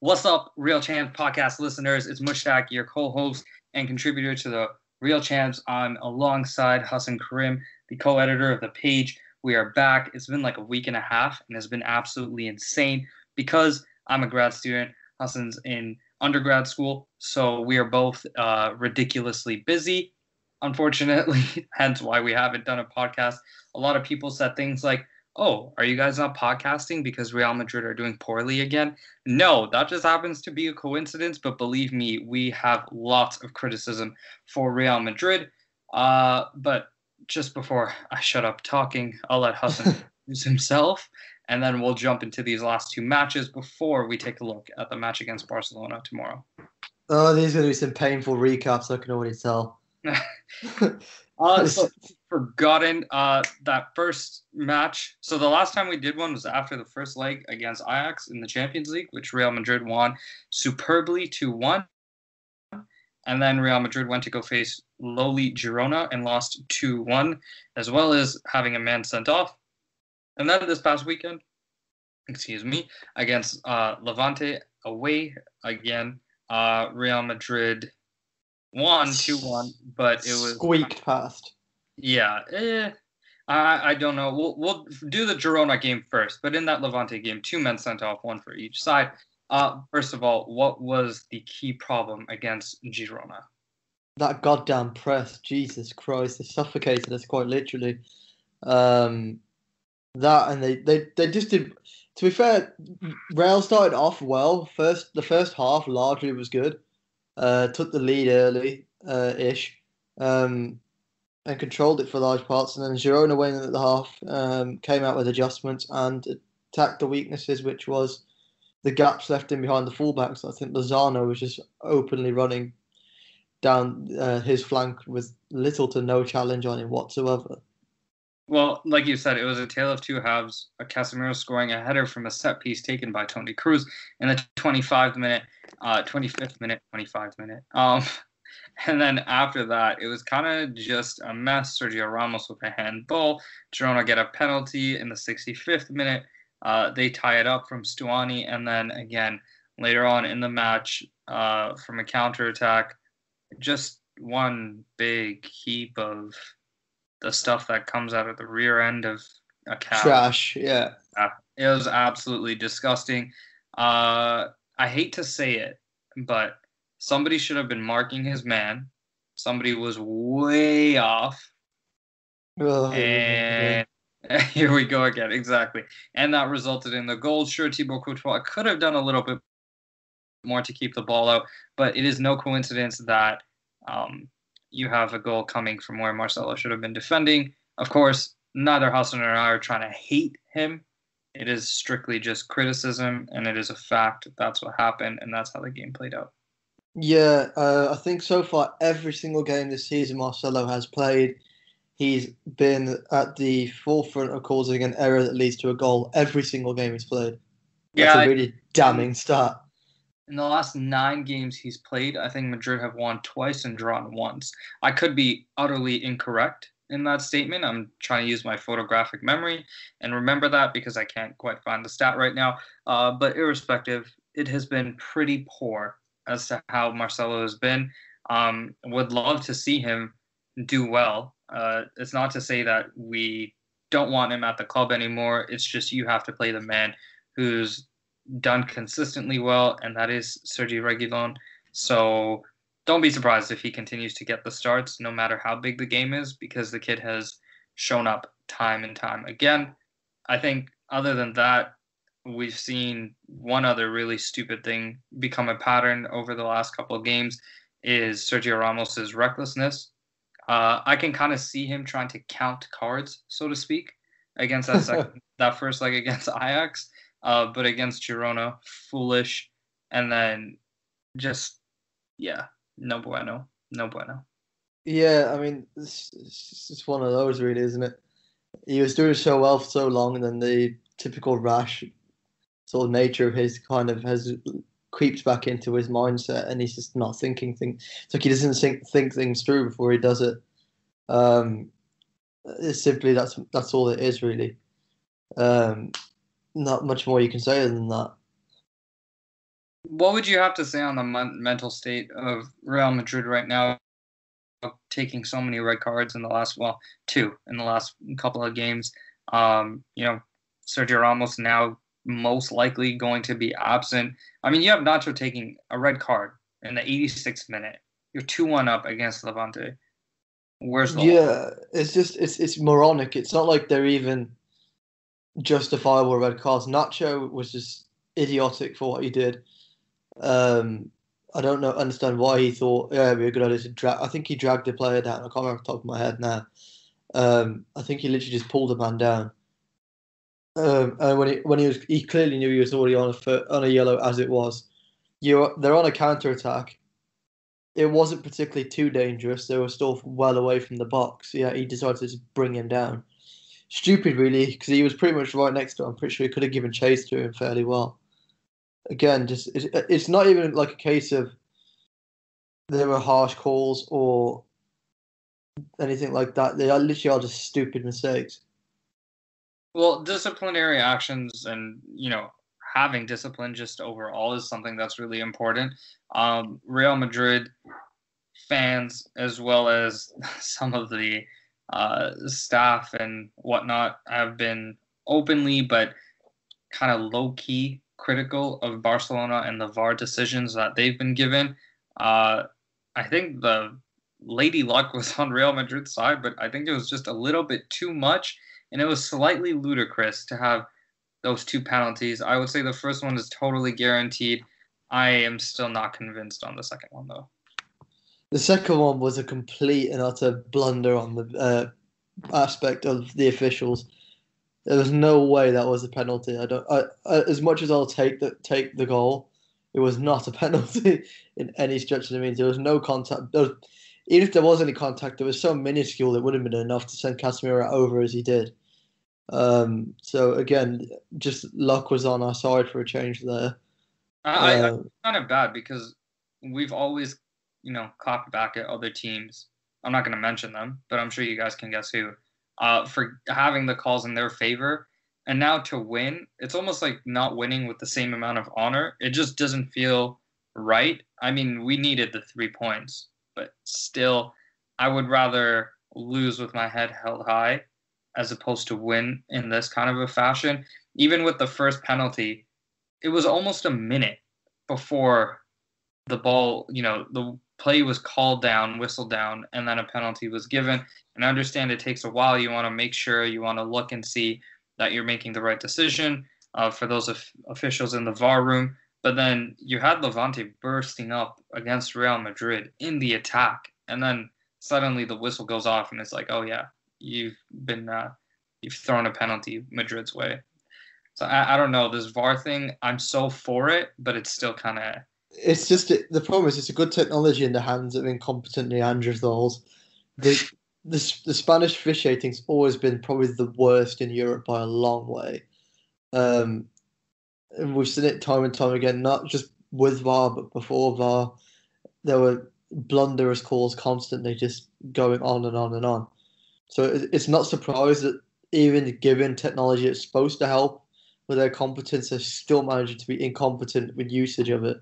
What's up, Real Champs podcast listeners? It's Mushtaq, your co-host and contributor to the Real Champs. I'm alongside Hasan Karim, the co-editor of the page. We are back. It's been like a week and a half and has been absolutely insane because I'm a grad student. Hasan's in undergrad school, so we are both uh, ridiculously busy. Unfortunately, hence why we haven't done a podcast. A lot of people said things like, oh, are you guys not podcasting because Real Madrid are doing poorly again? No, that just happens to be a coincidence. But believe me, we have lots of criticism for Real Madrid. Uh, but just before I shut up talking, I'll let Hasan introduce himself, and then we'll jump into these last two matches before we take a look at the match against Barcelona tomorrow. Oh, these are going to be some painful recaps. I can already tell. uh, so forgotten uh, that first match. So the last time we did one was after the first leg against Ajax in the Champions League, which Real Madrid won superbly 2 1. And then Real Madrid went to go face lowly Girona and lost 2 1, as well as having a man sent off. And then this past weekend, excuse me, against uh, Levante away again, uh, Real Madrid won 2 1, but it was squeaked past. Yeah, eh, I I don't know. We'll we'll do the Girona game first, but in that Levante game, two men sent off, one for each side. Uh, first of all, what was the key problem against Girona? That goddamn press, Jesus Christ, they suffocated us quite literally. Um, that and they, they, they just did. To be fair, Rail started off well. First, the first half largely was good. Uh, took the lead early, uh, ish. Um, and controlled it for large parts. And then Girona went in at the half, um, came out with adjustments and attacked the weaknesses, which was the gaps left in behind the fullbacks. I think Lozano was just openly running down uh, his flank with little to no challenge on him whatsoever. Well, like you said, it was a tale of two halves. A Casemiro scoring a header from a set piece taken by Toni Kroos in the 25th minute, uh, 25th minute, 25 minute. Um, and then after that, it was kind of just a mess. Sergio Ramos with a handball. Girona get a penalty in the 65th minute. Uh, they tie it up from Stuani. And then again, later on in the match, uh, from a counterattack, just one big heap of the stuff that comes out of the rear end of a cow. Trash, yeah. It was absolutely disgusting. Uh, I hate to say it, but somebody should have been marking his man. Somebody was way off. Oh, and yeah. here we go again. Exactly. And that resulted in the goal. Sure, Thibaut Courtois could have done a little bit more to keep the ball out, but it is no coincidence that um, you have a goal coming from where Marcelo should have been defending. Of course, neither Hasan nor I are trying to hate him. It is strictly just criticism, and it is a fact. That's what happened, and that's how the game played out. Yeah, uh, I think so far every single game this season Marcelo has played, he's been at the forefront of causing an error that leads to a goal every single game he's played. That's yeah, a really damning start. In the last nine games he's played, I think Madrid have won twice and drawn once. I could be utterly incorrect in that statement. I'm trying to use my photographic memory and remember that because I can't quite find the stat right now. Uh, but irrespective, it has been pretty poor as to how Marcelo has been. Um, would love to see him do well. Uh, it's not to say that we don't want him at the club anymore. It's just you have to play the man who's done consistently well, and that is Sergi Reguilon. So don't be surprised if he continues to get the starts, no matter how big the game is, because the kid has shown up time and time again. I think other than that, we've seen one other really stupid thing become a pattern over the last couple of games is Sergio Ramos's recklessness. Uh, I can kind of see him trying to count cards, so to speak, against that second, that first leg against Ajax, uh, but against Girona, foolish, and then just yeah, no bueno, no bueno. Yeah, I mean, it's, just one of those, really, isn't it? He was doing so well for so long, and then the typical rash sort of nature of his kind of has creeps back into his mindset and he's just not thinking things. It's like he doesn't think, think things through before he does it. Um, it's simply that's that's all it is really. Um, not much more you can say than that. what would you have to say on the mental state of Real Madrid right now, taking so many red cards in the last well two in the last couple of games? Um, you know, Sergio Ramos now most likely going to be absent. I mean, you have Nacho taking a red card in the 86th minute. You're two one up against Levante. Where's the yeah? It's just it's it's moronic. It's not like they're even justifiable red cards. Nacho was just idiotic for what he did. Um, I don't know understand why he thought yeah it'd be a good idea to drag. I think he dragged the player down. I can't remember off the top of my head now. Um, I think he literally just pulled the man down. Um, and when he when he was he clearly knew he was already on a on a yellow as it was. You they're on a counter attack. It wasn't particularly too dangerous. They were still well away from the box. Yeah, he decided to just bring him down. Stupid, really, because he was pretty much right next to. I'm pretty sure he could have given chase to him fairly well. Again, just it's, it's not even like a case of there were harsh calls or anything like that. They are literally are just stupid mistakes. Well, disciplinary actions and you know having discipline just overall is something that's really important. Um, Real Madrid fans, as well as some of the uh, staff and whatnot, have been openly but kind of low key critical of Barcelona and the VAR decisions that they've been given. Uh, I think the Lady Luck was on Real Madrid's side, but I think it was just a little bit too much, and it was slightly ludicrous to have those two penalties. I would say the first one is totally guaranteed. I am still not convinced on the second one, though. The second one was a complete and utter blunder on the uh, aspect of the officials. There was no way that was a penalty. I don't. I, I, as much as I'll take the take the goal, it was not a penalty in any stretch of the means. There was no contact. There was, even if there was any contact, it was so minuscule it would have been enough to send Casemiro over as he did. Um, so again, just luck was on our side for a change there. I, uh, I, kind of bad because we've always, you know, cocked back at other teams. I'm not going to mention them, but I'm sure you guys can guess who. Uh, for having the calls in their favor, and now to win, it's almost like not winning with the same amount of honor. It just doesn't feel right. I mean, we needed the three points, but still, I would rather lose with my head held high as opposed to win in this kind of a fashion. Even with the first penalty, it was almost a minute before the ball, you know, the play was called down, whistled down, and then a penalty was given. And I understand it takes a while. You want to make sure, you want to look and see that you're making the right decision uh, for those of officials in the VAR room. But then you had Levante bursting up against Real Madrid in the attack, and then suddenly the whistle goes off, and it's like, oh yeah, you've been uh, you've thrown a penalty Madrid's way. So I, I don't know this VAR thing. I'm so for it, but it's still kind of. It's just the problem is it's a good technology in the hands of incompetent Neanderthals. The the, the Spanish officiating's always been probably the worst in Europe by a long way. Um, we've seen it time and time again, not just with VAR, but before VAR. There were blunderous calls constantly just going on and on and on. So it's not surprised that even given technology that's supposed to help with their competence, they're still managing to be incompetent with usage of it.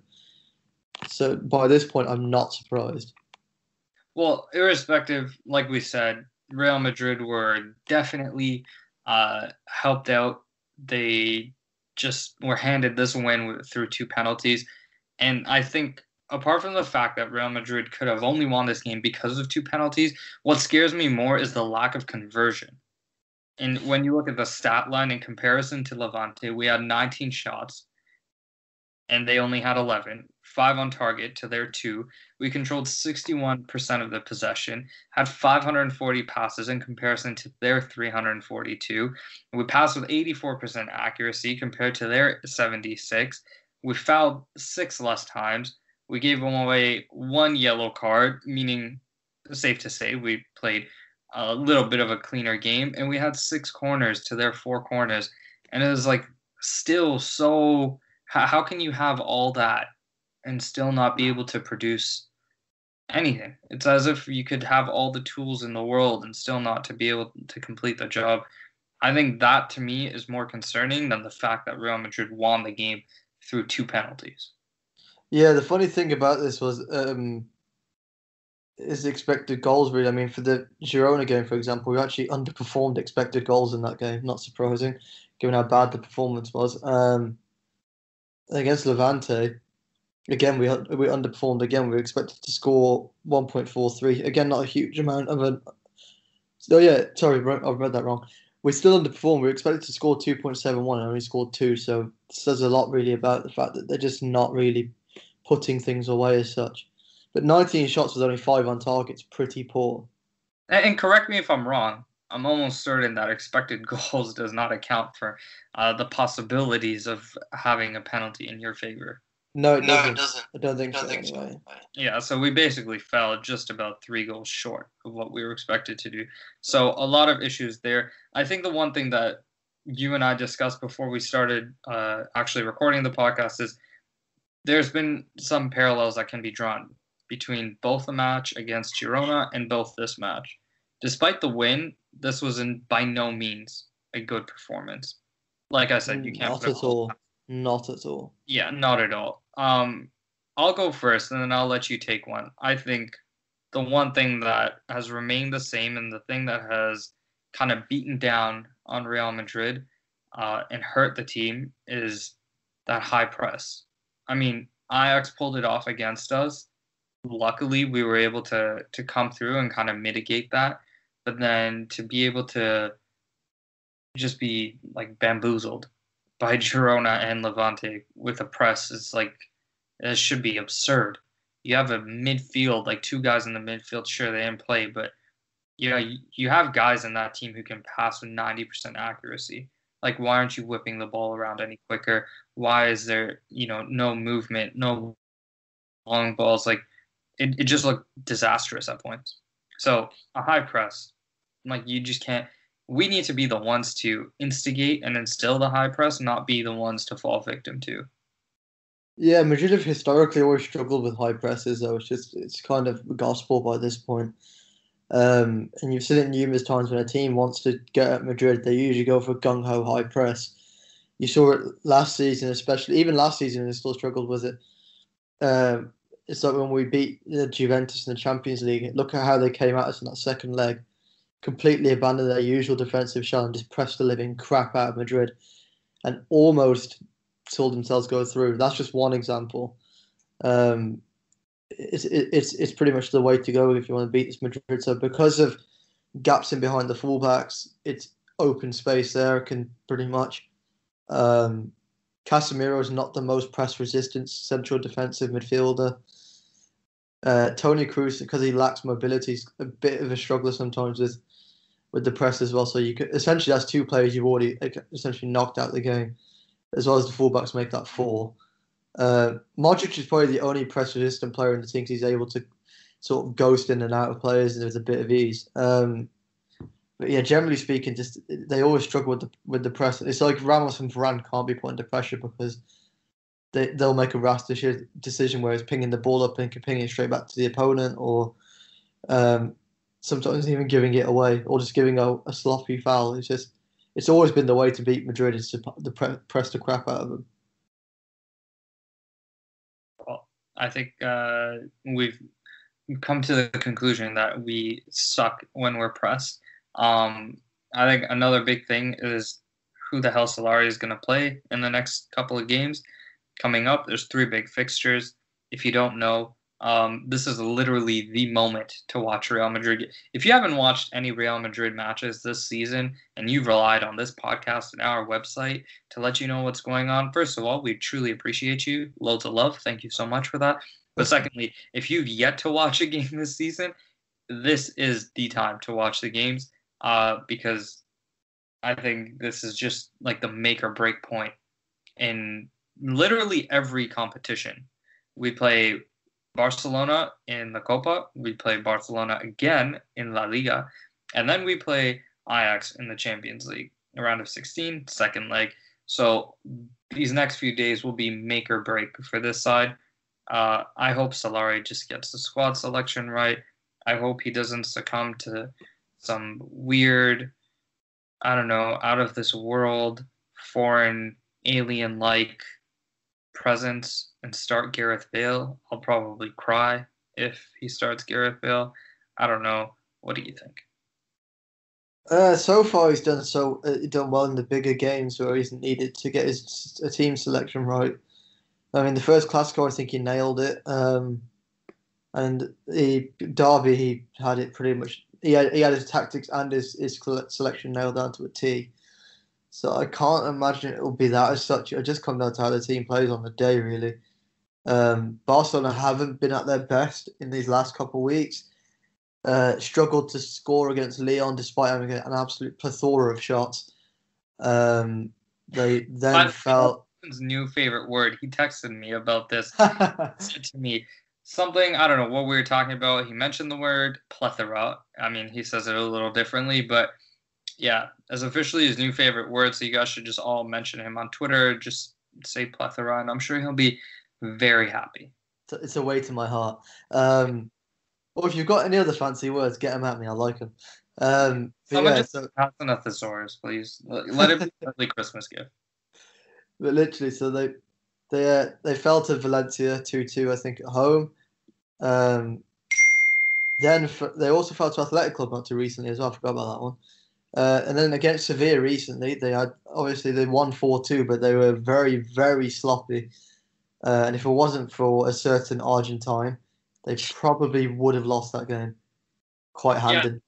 So by this point, I'm not surprised. Well, irrespective, like we said, Real Madrid were definitely uh, helped out. They just were handed this win through two penalties. And I think apart from the fact that Real Madrid could have only won this game because of two penalties, what scares me more is the lack of conversion. And when you look at the stat line in comparison to Levante, we had 19 shots and they only had 11, five on target to their two. We controlled 61% of the possession, had 540 passes in comparison to their 342. We passed with 84% accuracy compared to their 76. We fouled six less times we gave them away one yellow card, meaning safe to say we played a little bit of a cleaner game, and we had six corners to their four corners, and it was like still so. How, how can you have all that and still not be able to produce anything? It's as if you could have all the tools in the world and still not to be able to complete the job. I think that to me is more concerning than the fact that Real Madrid won the game through two penalties. Yeah, the funny thing about this was um, is expected goals. Really, I mean, for the Girona game, for example, we actually underperformed expected goals in that game. Not surprising, given how bad the performance was. Um, against Levante, again we we underperformed. Again, we were expected to score one point four three. Again, not a huge amount of a. Oh yeah, sorry, I've read that wrong. We still underperformed. We were expected to score two point seven one and only scored two. So says a lot really about the fact that they're just not really putting things away as such. But 19 shots with only five on target's pretty poor. And correct me if I'm wrong. I'm almost certain that expected goals does not account for uh, the possibilities of having a penalty in your favor. No, it doesn't. No, it doesn't. I don't think, I don't so, think anyway. so. Yeah, so we basically fell just about three goals short of what we were expected to do. So a lot of issues there. I think the one thing that you and I discussed before we started uh, actually recording the podcast is there's been some parallels that can be drawn between both the match against Girona and both this match. Despite the win, this was in by no means a good performance. Like I said, you can't. Not at all. Not at all. Yeah, not at all. Um, I'll go first, and then I'll let you take one. I think the one thing that has remained the same, and the thing that has kind of beaten down on Real Madrid uh, and hurt the team, is that high press. I mean, Ajax pulled it off against us. Luckily, we were able to to come through and kind of mitigate that. But then to be able to just be like bamboozled by Girona and Levante with a press is like it should be absurd. You have a midfield, like two guys in the midfield. Sure, they didn't play, but you know you, have guys in that team who can pass with ninety percent accuracy. Like, why aren't you whipping the ball around any quicker? Why is there, you know, no movement, no long balls? Like, it, it just looked disastrous at points. So, a high press, like, you just can't. We need to be the ones to instigate and instill the high press, not be the ones to fall victim to. Yeah, Madrid have historically always struggled with high presses, though. It's just it's kind of gospel by this point. Um, and you've seen it numerous times when a team wants to get at Madrid, they usually go for gung ho high press. You saw it last season, especially even last season, they still struggled with it. Um, it's like when we beat the Juventus in the Champions League. Look at how they came at us in that second leg, completely abandoned their usual defensive shell and just pressed the living crap out of Madrid, and almost saw themselves go through. That's just one example. Um, it's it's it's pretty much the way to go if you want to beat this Madrid. So because of gaps in behind the fullbacks, it's open space there. Can pretty much. Um, Casemiro is not the most press resistant central defensive midfielder. Uh, Toni Kroos, because he lacks mobility, is a bit of a struggler sometimes with with the press as well. So you could essentially that's two players you've already essentially knocked out the game, as well as the fullbacks make that four. Uh, Modric is probably the only press resistant player in the team because he's able to sort of ghost in and out of players and there's a bit of ease. Um, but yeah, generally speaking, just they always struggle with the with the press. It's like Ramos and Varane can't be put under pressure because they they'll make a rash decision where it's pinging the ball up and pinging it straight back to the opponent, or um, sometimes even giving it away, or just giving a, a sloppy foul. It's just it's always been the way to beat Madrid is to the pre- press the crap out of them. Well, I think uh, we've come to the conclusion that we suck when we're pressed. Um, I think another big thing is who the hell Solari is going to play in the next couple of games coming up. There's three big fixtures. If you don't know, um, this is literally the moment to watch Real Madrid. If you haven't watched any Real Madrid matches this season and you've relied on this podcast and our website to let you know what's going on, first of all, we truly appreciate you. Loads of love. Thank you so much for that. But secondly, if you've yet to watch a game this season, this is the time to watch the games uh, because I think this is just like the make or break point in literally every competition. We play Barcelona in the Copa. We play Barcelona again in La Liga. And then we play Ajax in the Champions League, a round of 16, second leg. So these next few days will be make or break for this side. Uh, I hope Solari just gets the squad selection right. I hope he doesn't succumb to some weird, I don't know, out of this world, foreign, alien like presence and start Gareth Bale. I'll probably cry if he starts Gareth Bale. I don't know. What do you think? Uh, so far, he's done so uh, done well in the bigger games where he's needed to get his a team selection right. I mean, the first Clasico, I think he nailed it. Um, and he Derby, he had it pretty much. He had, he had his tactics and his, his selection nailed down to a T. So I can't imagine it will be that as such. It just come down to how the team plays on the day, really. Um, Barcelona haven't been at their best in these last couple of weeks. Uh, struggled to score against Lyon despite having an absolute plethora of shots. Um, they then felt new favorite word. He texted me about this. said to me something I don't know what we were talking about. He mentioned the word plethora. I mean, he says it a little differently, but yeah, as officially his new favorite word. So you guys should just all mention him on Twitter. Just say plethora, and I'm sure he'll be very happy. It's a way to my heart. Um, or if you've got any other fancy words, get them at me. I like them. Um, Someone yeah, just so, pass on a thesaurus, please. Let it be a early Christmas gift. But literally, so they they uh, they fell to Valencia two two, I think, at home. Um, then f- they also fell to Athletic Club not too recently as well. I forgot about that one. Uh, and then against Sevilla recently, they had obviously they won four two, but they were very very sloppy. Uh, and if it wasn't for a certain Argentine, they probably would have lost that game quite handed.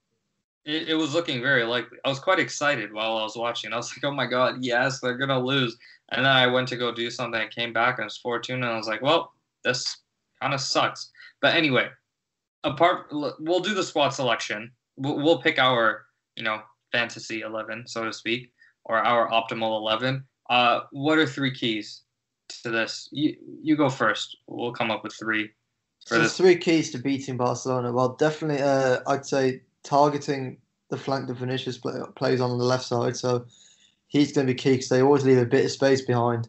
Yeah, it, it was looking very likely. I was quite excited while I was watching. I was like, oh my God, yes, they're going to lose. And then I went to go do something. I came back and it was 4 2. And I was like, well, this kind of sucks. But anyway, apart, we'll do the squad selection. We'll, we'll pick our, you know, fantasy 11, so to speak, or our optimal 11. Uh, what are three keys to this? You, you go first. We'll come up with three. So there's three keys to beating Barcelona. Well, definitely, uh, I'd say targeting the flank that Vinicius play, plays on the left side. So he's going to be key because they always leave a bit of space behind.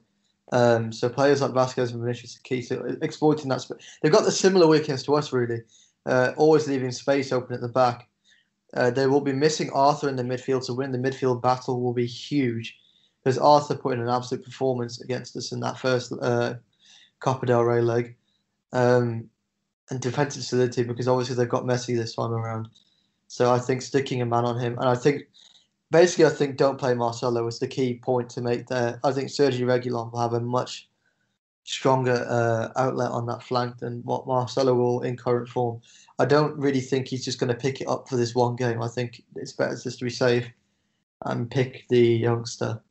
Um, so players like Vázquez and Vinicius are key. So exploiting that space. They've got the similar weakness to us, really. Uh, always leaving space open at the back. Uh, they will be missing Arthur in the midfield to win. The midfield battle will be huge because Arthur put in an absolute performance against us in that first uh, Copa del Rey leg. Um, and defensive solidity because obviously they've got Messi this time around. So I think sticking a man on him, and I think basically I think don't play Marcelo is the key point to make there. I think Sergio Reguilon will have a much stronger uh, outlet on that flank than what Marcelo will in current form. I don't really think he's just going to pick it up for this one game. I think it's better just to be safe and pick the youngster,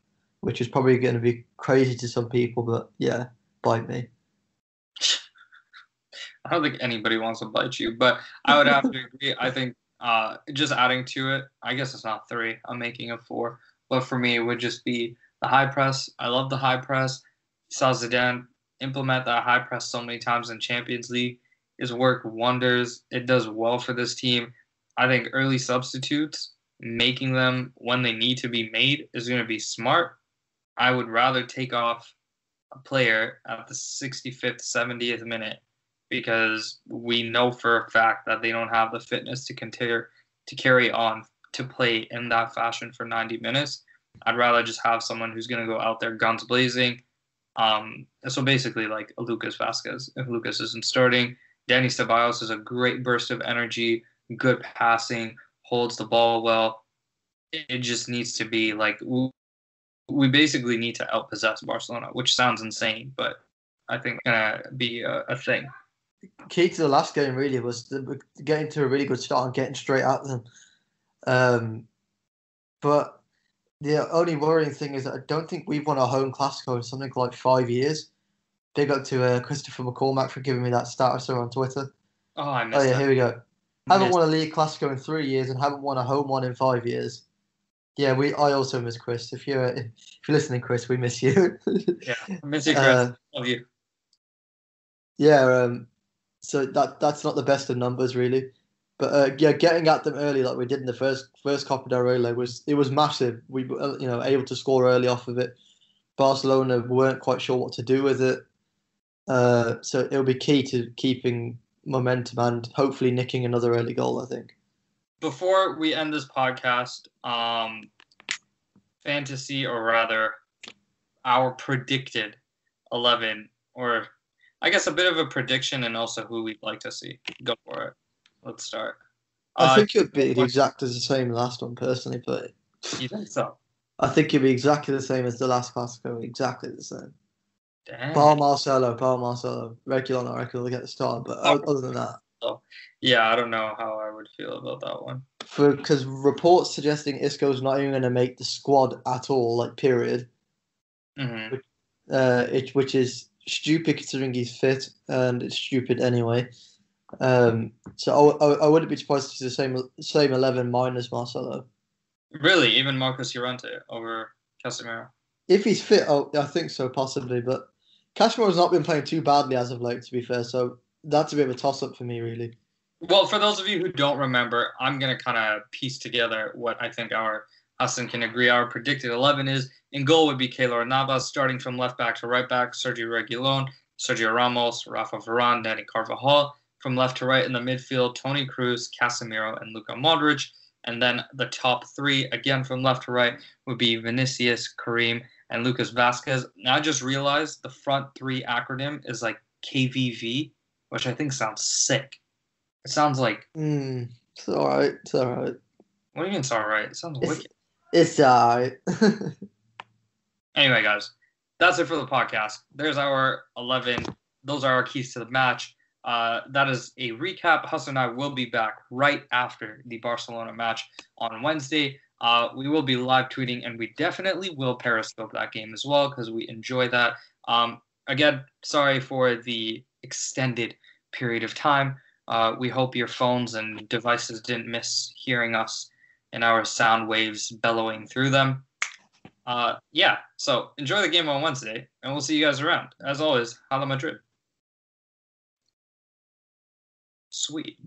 which is probably going to be crazy to some people, but yeah, bite me. I don't think anybody wants to bite you, but I would have to agree. I think uh, just adding to it, I guess it's not three. I'm making it four, but for me, it would just be the high press. I love the high press. Saw Zidane implement that high press so many times in Champions League. is work wonders. It does well for this team. I think early substitutes, making them when they need to be made, is going to be smart. I would rather take off a player at the 65th, 70th minute because we know for a fact that they don't have the fitness to continue to carry on to play in that fashion for 90 minutes. I'd rather just have someone who's going to go out there guns blazing. Um, so basically, like Lucas Vázquez, if Lucas isn't starting, Dani Ceballos is a great burst of energy, good passing, holds the ball well. It just needs to be like we basically need to outpossess Barcelona, which sounds insane, but I think gonna be a, a thing key to the last game really was getting to a really good start and getting straight at them. Um, but the only worrying thing is that I don't think we've won a home Clasico in something like five years. Big up to uh, Christopher McCormack for giving me that status on Twitter. Oh, I missed Oh, yeah, that. here we go. Haven't won a league Clasico in three years and haven't won a home one in five years. Yeah, we. I also miss Chris. If you're if you're listening, Chris, we miss you. yeah, I miss you, Chris. Uh, Love you. Yeah, um, so that that's not the best of numbers really. But uh, yeah, getting at them early like we did in the first first Copa del Rey was it was massive. We uh, you know able to score early off of it. Barcelona weren't quite sure what to do with it, uh, so it'll be key to keeping momentum and hopefully nicking another early goal. I think. Before we end this podcast, um, fantasy or rather, our predicted eleven or I guess a bit of a prediction and also who we'd like to see. Go for it. Let's start. I Uh, think it would be the exact as the same last one personally, but you think so? I think it'd be exactly the same as the last Classico, exactly the same. Damn. Bar Marcelo, Bar Marcelo, regular not regular, get the start, but o- other than that, Yeah, I don't know how I would feel about that one. for because reports suggesting Isco's not even going to make the squad at all, like period, hmm uh, it, which is stupid considering he's fit, and it's stupid anyway. Um, so I, I, I wouldn't be surprised to see the same same eleven minus Marcelo. Really, even Marcos Llorente over Casemiro. If he's fit, oh, I think so, possibly. But Casemiro's not been playing too badly as of late, to be fair. So that's a bit of a toss up for me, really. Well, for those of you who don't remember, I'm gonna kind of piece together what I think our Hasan can agree. Our predicted eleven is in goal would be Keylor Navas, starting from left back to right back, Sergio Reguilon, Sergio Ramos, Rafa Varane, Dani Carvajal. From left to right in the midfield, Toni Kroos, Casemiro, and Luka Modric. And then the top three, again from left to right, would be Vinicius, Karim, and Lucas Vázquez. Now I just realized the front three acronym is like KVV, which I think sounds sick. It sounds like Mm, it's all right. It's all right. what do you mean it's all right? It sounds It's- wicked. It's all right. Anyway, guys, that's it for the podcast. There's our 11. Those are our keys to the match. Uh, that is a recap. Hasan and I will be back right after the Barcelona match on Wednesday. Uh, we will be live tweeting and we definitely will periscope that game as well because we enjoy that. Um, again, sorry for the extended period of time. Uh, we hope your phones and devices didn't miss hearing us and our sound waves bellowing through them. Uh, yeah, so enjoy the game on Wednesday, and we'll see you guys around. As always, Hala Madrid. Sweet.